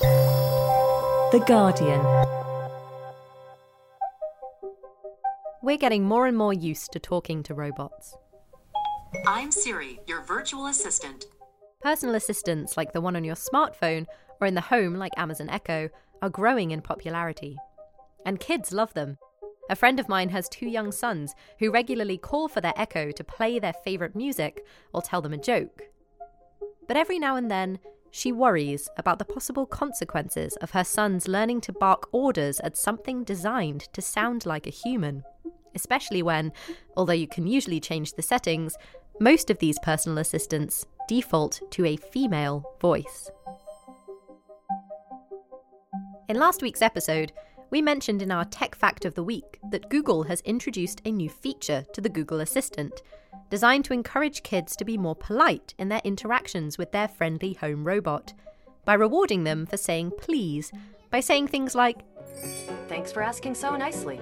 The Guardian. We're getting more and more used to talking to robots. I'm Siri, your virtual assistant. Personal assistants like the one on your smartphone or in the home like Amazon Echo are growing in popularity. And kids love them. A friend of mine has two young sons who regularly call for their Echo to play their favourite music or tell them a joke. But every now and then, she worries about the possible consequences of her sons learning to bark orders at something designed to sound like a human. Especially when, although you can usually change the settings, most of these personal assistants default to a female voice. In last week's episode, we mentioned in our Tech Fact of the Week that Google has introduced a new feature to the Google Assistant, designed to encourage kids to be more polite in their interactions with their friendly home robot, by rewarding them for saying please, by saying things like, Thanks for asking so nicely.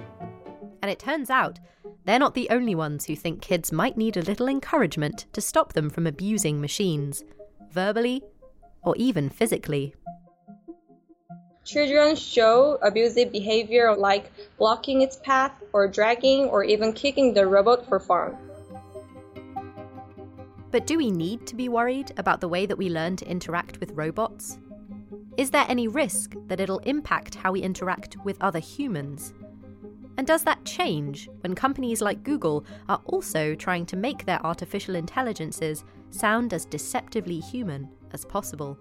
And it turns out they're not the only ones who think kids might need a little encouragement to stop them from abusing machines, verbally or even physically. Children show abusive behavior like blocking its path or dragging or even kicking the robot for fun. But do we need to be worried about the way that we learn to interact with robots? Is there any risk that it'll impact how we interact with other humans? And does that change when companies like Google are also trying to make their artificial intelligences sound as deceptively human as possible?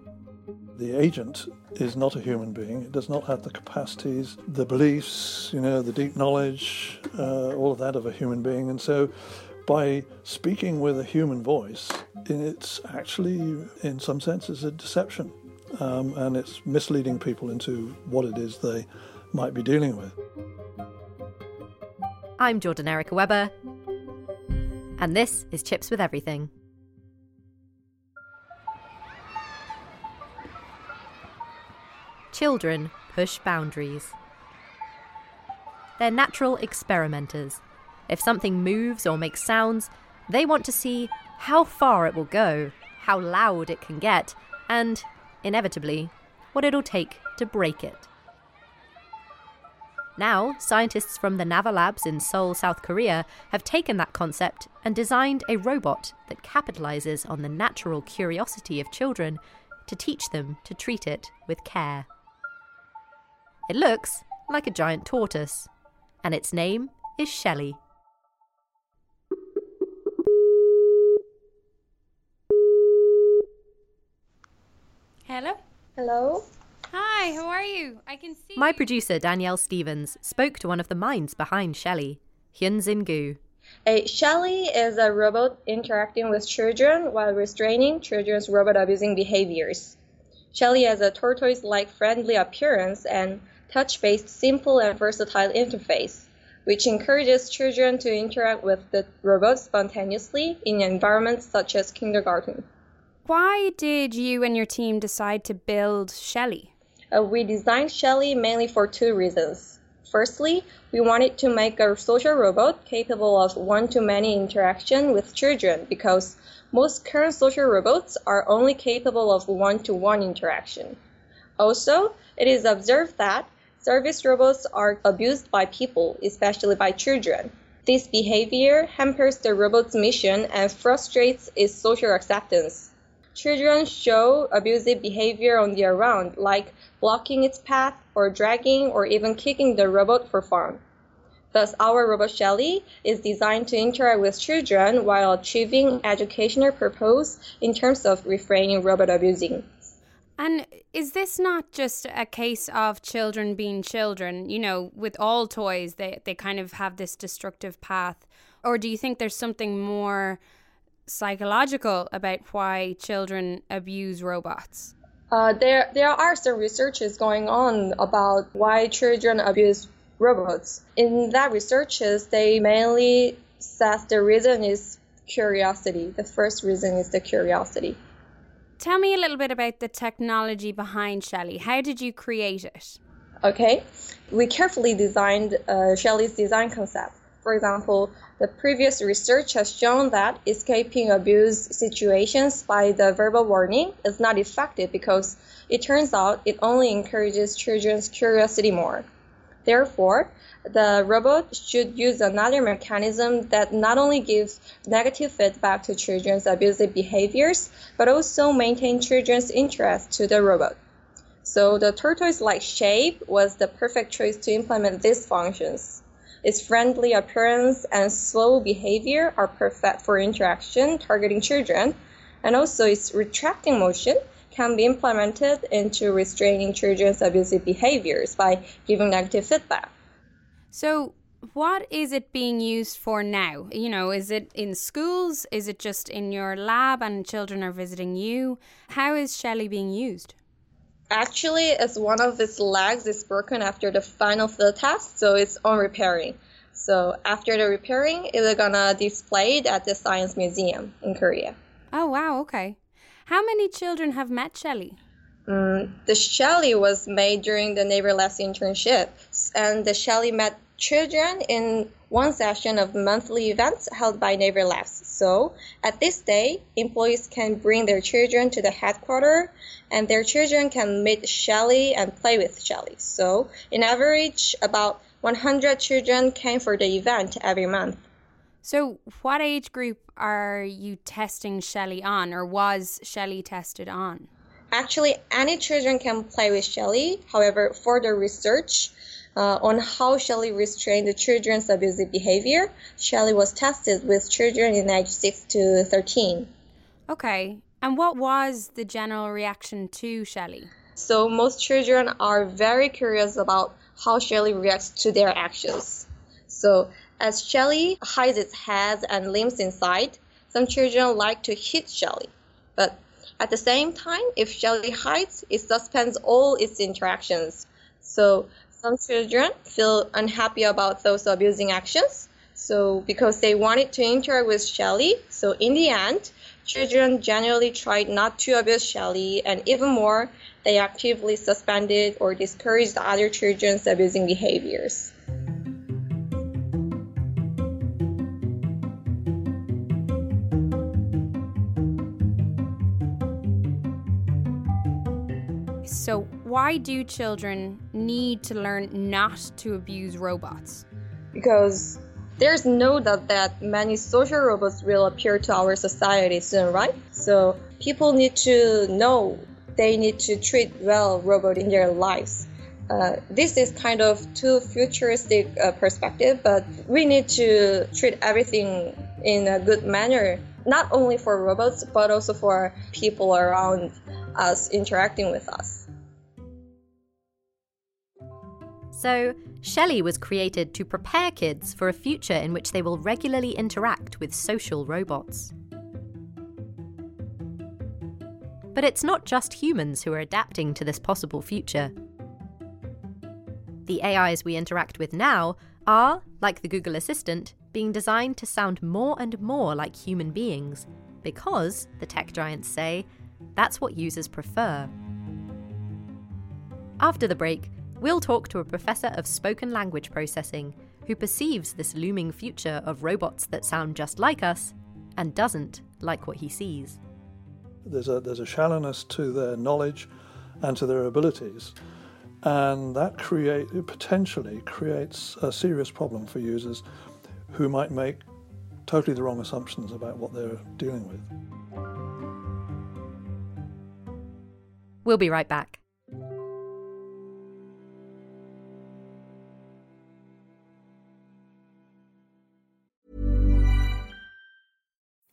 The agent is not a human being. It does not have the capacities, the beliefs, you know, the deep knowledge, uh, all of that of a human being. And so, by speaking with a human voice, it's actually, in some senses, a deception. Um, and it's misleading people into what it is they might be dealing with. I'm Jordan Erika Webber, and this is Chips with Everything. Children push boundaries. They're natural experimenters. If something moves or makes sounds, they want to see how far it will go, how loud it can get, and, inevitably, what it'll take to break it. Now, scientists from the Naver Labs in Seoul, South Korea, have taken that concept and designed a robot that capitalizes on the natural curiosity of children to teach them to treat it with care. It looks like a giant tortoise, and its name is Shelley. Hello? Hello? Hi, how are you? I can see My you. producer, Danielle Stevens, spoke to one of the minds behind Shelley, Hyunjin Gu. A Shelly is a robot interacting with children while restraining children's robot abusing behaviors. Shelly has a tortoise-like friendly appearance and touch-based simple and versatile interface, which encourages children to interact with the robot spontaneously in environments such as kindergarten. Why did you and your team decide to build Shelly? Uh, we designed Shelly mainly for two reasons. Firstly, we wanted to make a social robot capable of one-to-many interaction with children because most current social robots are only capable of one-to-one interaction. Also, it is observed that service robots are abused by people, especially by children. This behavior hampers the robot's mission and frustrates its social acceptance. Children show abusive behavior on their round, like blocking its path or dragging or even kicking the robot for fun. Thus, our robot Shelly is designed to interact with children while achieving educational purpose in terms of refraining robot abusing. And is this not just a case of children being children? You know, with all toys, they, they kind of have this destructive path. Or do you think there's something more psychological about why children abuse robots? Uh, there, there are some researches going on about why children abuse robots. In that researches, they mainly says the reason is curiosity. The first reason is the curiosity. Tell me a little bit about the technology behind Shelly. How did you create it? Okay, we carefully designed uh, Shelly's design concept. For example, the previous research has shown that escaping abuse situations by the verbal warning is not effective because it turns out it only encourages children's curiosity more. Therefore, the robot should use another mechanism that not only gives negative feedback to children's abusive behaviors, but also maintain children's interest to the robot. So the tortoise-like shape was the perfect choice to implement these functions. Its friendly appearance and slow behavior are perfect for interaction targeting children, and also its retracting motion can be implemented into restraining children's abusive behaviors by giving negative feedback. So, what is it being used for now? You know, is it in schools? Is it just in your lab and children are visiting you? How is Shelly being used? Actually, as one of its legs is broken after the final field test, so it's on repairing. So after the repairing, it's gonna display it at the Science Museum in Korea. Oh wow, okay. How many children have met Shelly? Mm, the Shelly was made during the Naver Labs internship, and the Shelly met children in one session of monthly events held by Naver Labs. So, at this day, employees can bring their children to the headquarters and their children can meet Shelly and play with Shelly. So, in average, about 100 children came for the event every month. So, what age group are you testing Shelly on, or was Shelly tested on? Actually, any children can play with Shelly. However, for the research, uh, on how Shelly restrained the children's abusive behavior. Shelly was tested with children in age 6 to 13. Okay. And what was the general reaction to Shelly? So, most children are very curious about how Shelly reacts to their actions. So, as Shelly hides its head and limbs inside, some children like to hit Shelly. But at the same time, if Shelly hides, it suspends all its interactions. So some children feel unhappy about those abusing actions. So because they wanted to interact with Shelly, so in the end, children generally tried not to abuse Shelly, and even more, they actively suspended or discouraged other children's abusing behaviors. So, why do children need to learn not to abuse robots? Because there's no doubt that many social robots will appear to our society soon, right? So, people need to know they need to treat well robot in their lives. Uh, this is kind of too futuristic uh, perspective, but we need to treat everything in a good manner, not only for robots, but also for people around us interacting with us. So, Shelly was created to prepare kids for a future in which they will regularly interact with social robots. But it's not just humans who are adapting to this possible future. The AIs we interact with now are, like the Google Assistant, being designed to sound more and more like human beings because, the tech giants say, that's what users prefer. After the break, We'll talk to a professor of spoken language processing who perceives this looming future of robots that sound just like us and doesn't like what he sees. There's a, there's a shallowness to their knowledge and to their abilities, and that create, potentially creates a serious problem for users who might make totally the wrong assumptions about what they're dealing with. We'll be right back.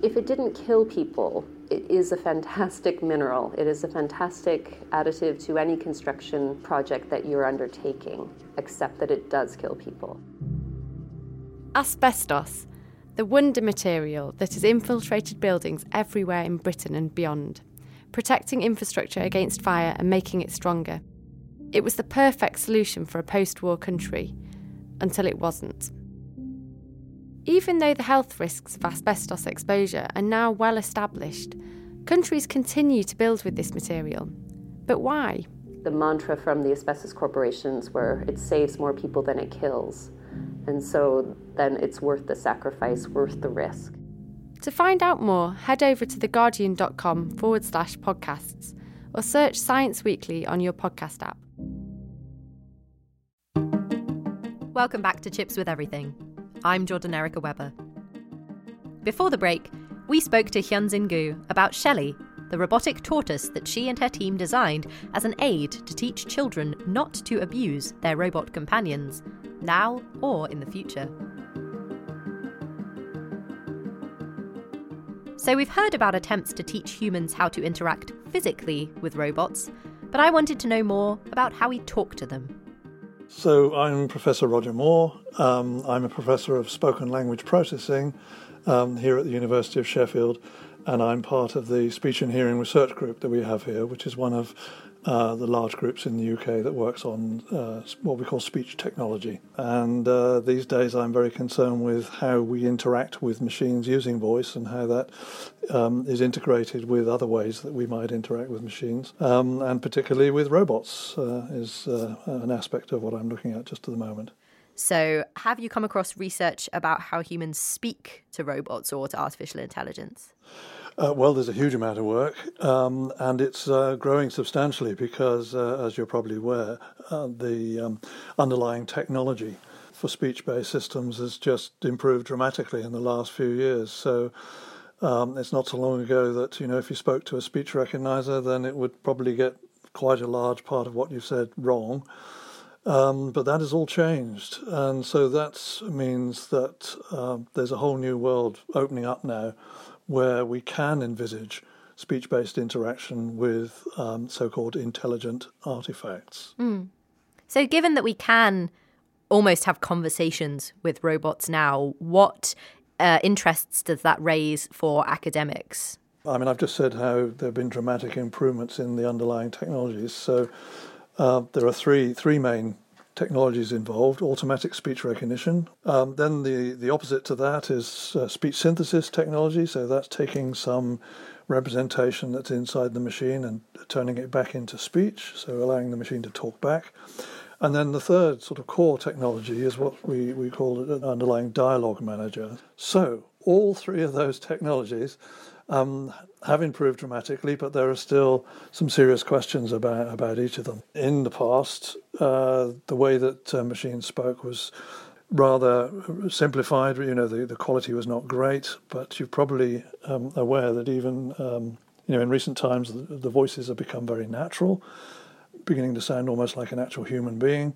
If it didn't kill people, it is a fantastic mineral. It is a fantastic additive to any construction project that you're undertaking, except that it does kill people. Asbestos, the wonder material that has infiltrated buildings everywhere in Britain and beyond, protecting infrastructure against fire and making it stronger. It was the perfect solution for a post war country, until it wasn't. Even though the health risks of asbestos exposure are now well established, countries continue to build with this material. But why? The mantra from the asbestos corporations were it saves more people than it kills. And so then it's worth the sacrifice, worth the risk. To find out more, head over to theguardian.com forward slash podcasts or search Science Weekly on your podcast app. Welcome back to Chips with Everything. I'm Jordan Erika Webber. Before the break, we spoke to Hyunjin Gu about Shelley, the robotic tortoise that she and her team designed as an aid to teach children not to abuse their robot companions, now or in the future. So, we've heard about attempts to teach humans how to interact physically with robots, but I wanted to know more about how we talk to them. So, I'm Professor Roger Moore. Um, I'm a professor of spoken language processing um, here at the University of Sheffield, and I'm part of the speech and hearing research group that we have here, which is one of uh, the large groups in the UK that works on uh, what we call speech technology. And uh, these days, I'm very concerned with how we interact with machines using voice and how that um, is integrated with other ways that we might interact with machines, um, and particularly with robots uh, is uh, an aspect of what I'm looking at just at the moment. So, have you come across research about how humans speak to robots or to artificial intelligence? Uh, well, there's a huge amount of work, um, and it's uh, growing substantially because, uh, as you're probably aware, uh, the um, underlying technology for speech based systems has just improved dramatically in the last few years. So, um, it's not so long ago that, you know, if you spoke to a speech recognizer, then it would probably get quite a large part of what you said wrong. Um, but that has all changed, and so that means that um, there's a whole new world opening up now where we can envisage speech based interaction with um, so called intelligent artifacts. Mm. So, given that we can almost have conversations with robots now, what uh, interests does that raise for academics? I mean, I've just said how there have been dramatic improvements in the underlying technologies. So, uh, there are three three main technologies involved automatic speech recognition. Um, then the, the opposite to that is uh, speech synthesis technology. So that's taking some representation that's inside the machine and turning it back into speech, so allowing the machine to talk back. And then the third sort of core technology is what we, we call an underlying dialogue manager. So all three of those technologies um, have improved dramatically, but there are still some serious questions about, about each of them. In the past, uh, the way that uh, machines spoke was rather simplified. You know, the, the quality was not great, but you're probably um, aware that even um, you know in recent times the, the, voices have become very natural, beginning to sound almost like an actual human being,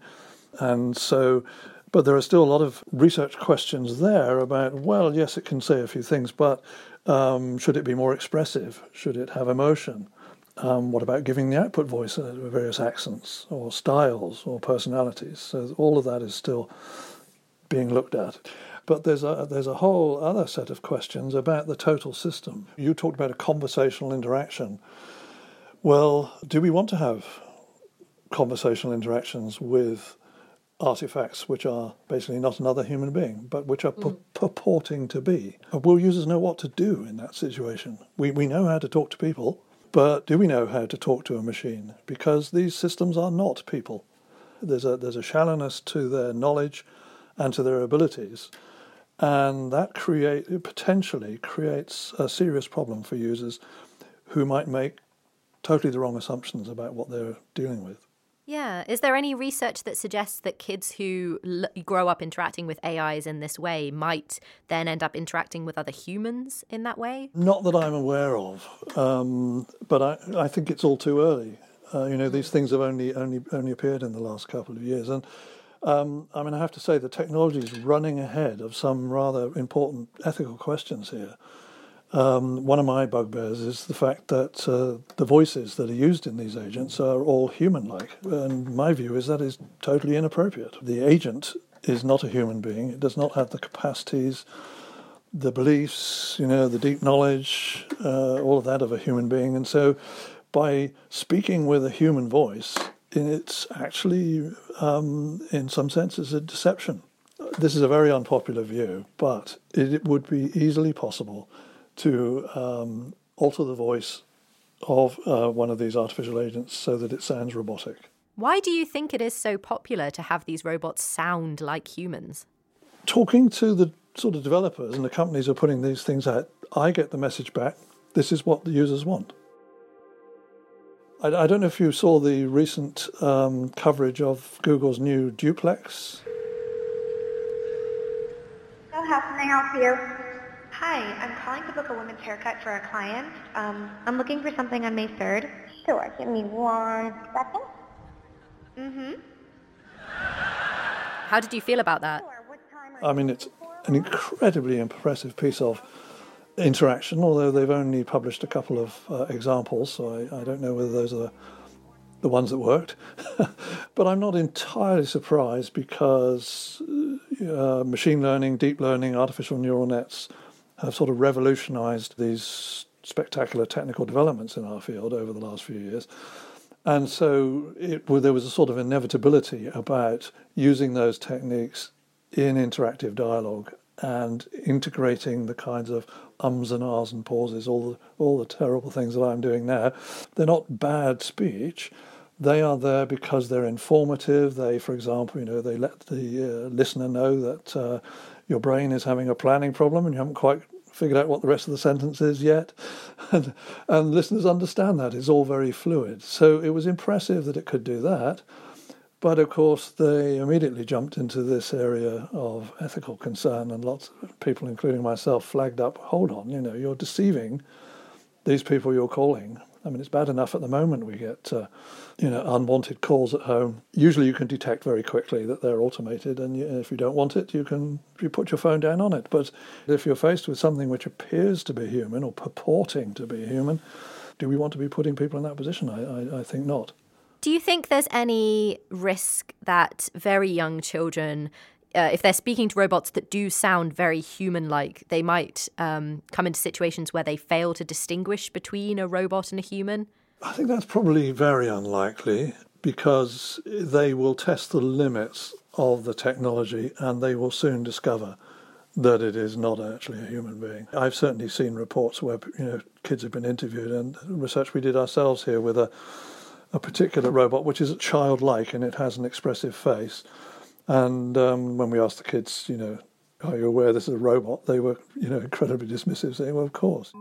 and so But there are still a lot of research questions there about, well, yes, it can say a few things, but um, should it be more expressive? Should it have emotion? Um, what about giving the output voice uh, various accents or styles or personalities? So all of that is still being looked at. But there's a there's a whole other set of questions about the total system. You talked about a conversational interaction. Well, do we want to have conversational interactions with artifacts which are basically not another human being, but which are mm. purporting to be? Will users know what to do in that situation? We we know how to talk to people, but do we know how to talk to a machine? Because these systems are not people. There's a there's a shallowness to their knowledge and to their abilities and that create potentially creates a serious problem for users who might make totally the wrong assumptions about what they're dealing with. Yeah. Is there any research that suggests that kids who l- grow up interacting with AIs in this way might then end up interacting with other humans in that way? Not that I'm aware of, um, but I, I think it's all too early. Uh, you know, these things have only only only appeared in the last couple of years, and um, I mean, I have to say the technology is running ahead of some rather important ethical questions here. Um, one of my bugbears is the fact that uh, the voices that are used in these agents are all human like. And my view is that is totally inappropriate. The agent is not a human being, it does not have the capacities, the beliefs, you know, the deep knowledge, uh, all of that of a human being. And so by speaking with a human voice, it's actually, um, in some senses, a deception. This is a very unpopular view, but it, it would be easily possible to um, alter the voice of uh, one of these artificial agents so that it sounds robotic. Why do you think it is so popular to have these robots sound like humans? Talking to the sort of developers and the companies who are putting these things out, I get the message back this is what the users want. I, I don't know if you saw the recent um, coverage of Google's new duplex. So how can I help you? Hi, I'm calling to book a women's haircut for a client. Um, I'm looking for something on May 3rd. Sure, give me one second. Mm-hmm. How did you feel about that? I mean, it's an incredibly impressive piece of interaction, although they've only published a couple of uh, examples, so I, I, don't know whether those are the, the ones that worked. but I'm not entirely surprised because uh, machine learning, deep learning, artificial neural nets have sort of revolutionized these spectacular technical developments in our field over the last few years. And so it, well, there was a sort of inevitability about using those techniques in interactive dialogue and integrating the kinds of ums and ahs and pauses, all the, all the terrible things that I'm doing now, they're not bad speech. They are there because they're informative. They, for example, you know, they let the uh, listener know that uh, your brain is having a planning problem and you haven't quite figured out what the rest of the sentence is yet. And, and listeners understand that. It's all very fluid. So it was impressive that it could do that. But of course, they immediately jumped into this area of ethical concern, and lots of people, including myself, flagged up hold on, you know, you're deceiving these people you're calling. I mean, it's bad enough at the moment we get, uh, you know, unwanted calls at home. Usually, you can detect very quickly that they're automated, and you, if you don't want it, you can you put your phone down on it. But if you're faced with something which appears to be human or purporting to be human, do we want to be putting people in that position? I, I, I think not. Do you think there's any risk that very young children, uh, if they're speaking to robots that do sound very human like, they might um, come into situations where they fail to distinguish between a robot and a human? I think that's probably very unlikely because they will test the limits of the technology and they will soon discover that it is not actually a human being. I've certainly seen reports where you know kids have been interviewed and research we did ourselves here with a a particular robot which is childlike and it has an expressive face. And um, when we asked the kids, you know, are you aware this is a robot? They were, you know, incredibly dismissive, saying, well, of course.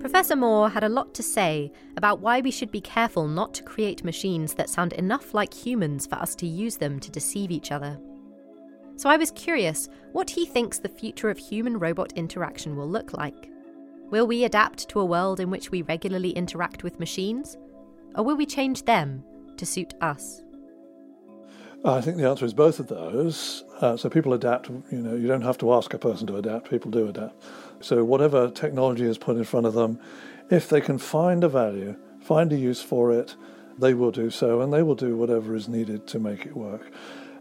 Professor Moore had a lot to say about why we should be careful not to create machines that sound enough like humans for us to use them to deceive each other. So I was curious what he thinks the future of human robot interaction will look like. Will we adapt to a world in which we regularly interact with machines? Or will we change them to suit us? I think the answer is both of those. Uh, so people adapt. You know, you don't have to ask a person to adapt. People do adapt. So whatever technology is put in front of them, if they can find a value, find a use for it, they will do so, and they will do whatever is needed to make it work.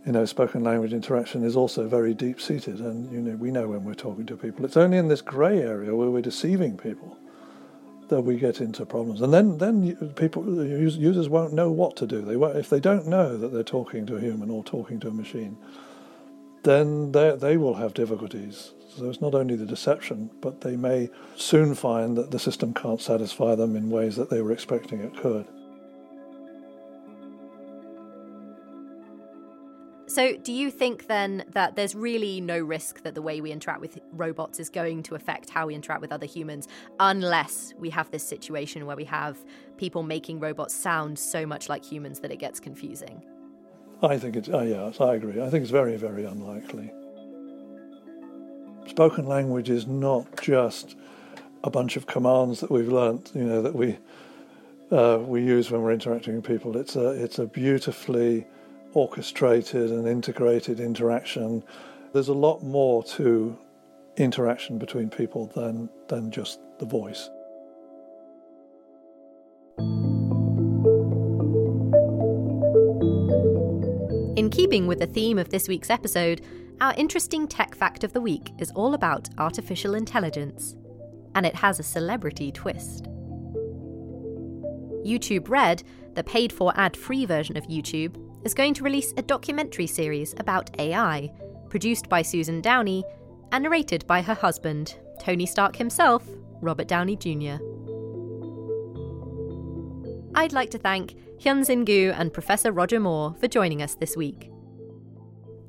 You know, spoken language interaction is also very deep seated, and you know we know when we're talking to people. It's only in this grey area where we're deceiving people that we get into problems, and then then people users won't know what to do. They won't, if they don't know that they're talking to a human or talking to a machine, then they they will have difficulties. So it's not only the deception, but they may soon find that the system can't satisfy them in ways that they were expecting it could. So, do you think then that there's really no risk that the way we interact with robots is going to affect how we interact with other humans unless we have this situation where we have people making robots sound so much like humans that it gets confusing? I think it's, uh, yes, I agree. I think it's very, very unlikely. Spoken language is not just a bunch of commands that we've learnt, you know, that we uh, we use when we're interacting with people. It's a it's a beautifully orchestrated and integrated interaction. There's a lot more to interaction between people than, than just the voice. In keeping with the theme of this week's episode, our interesting tech fact of the week is all about artificial intelligence. And it has a celebrity twist. YouTube Red, the paid for ad free version of YouTube, is going to release a documentary series about AI, produced by Susan Downey and narrated by her husband, Tony Stark himself, Robert Downey Jr. I'd like to thank Hyunjin Gu and Professor Roger Moore for joining us this week.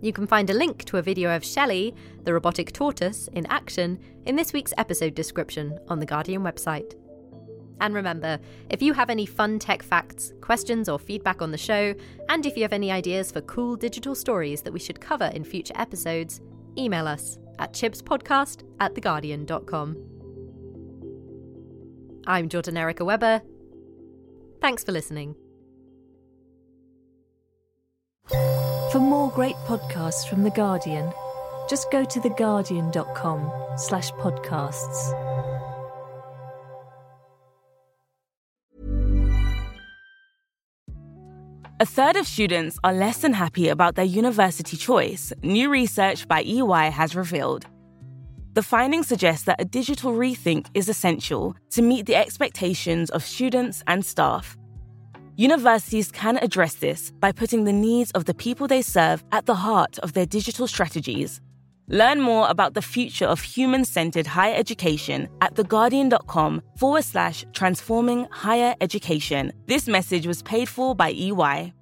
You can find a link to a video of Shelley, the robotic tortoise, in action in this week's episode description on the Guardian website. And remember, if you have any fun tech facts, questions, or feedback on the show, and if you have any ideas for cool digital stories that we should cover in future episodes, email us at chipspodcast at theguardian.com. I'm Jordan Erika Webber. Thanks for listening. For more great podcasts from The Guardian, just go to theguardian.com slash podcasts. A third of students are less than happy about their university choice, new research by EY has revealed. The findings suggest that a digital rethink is essential to meet the expectations of students and staff. Universities can address this by putting the needs of the people they serve at the heart of their digital strategies. Learn more about the future of human centered higher education at theguardian.com forward slash transforming higher education. This message was paid for by EY.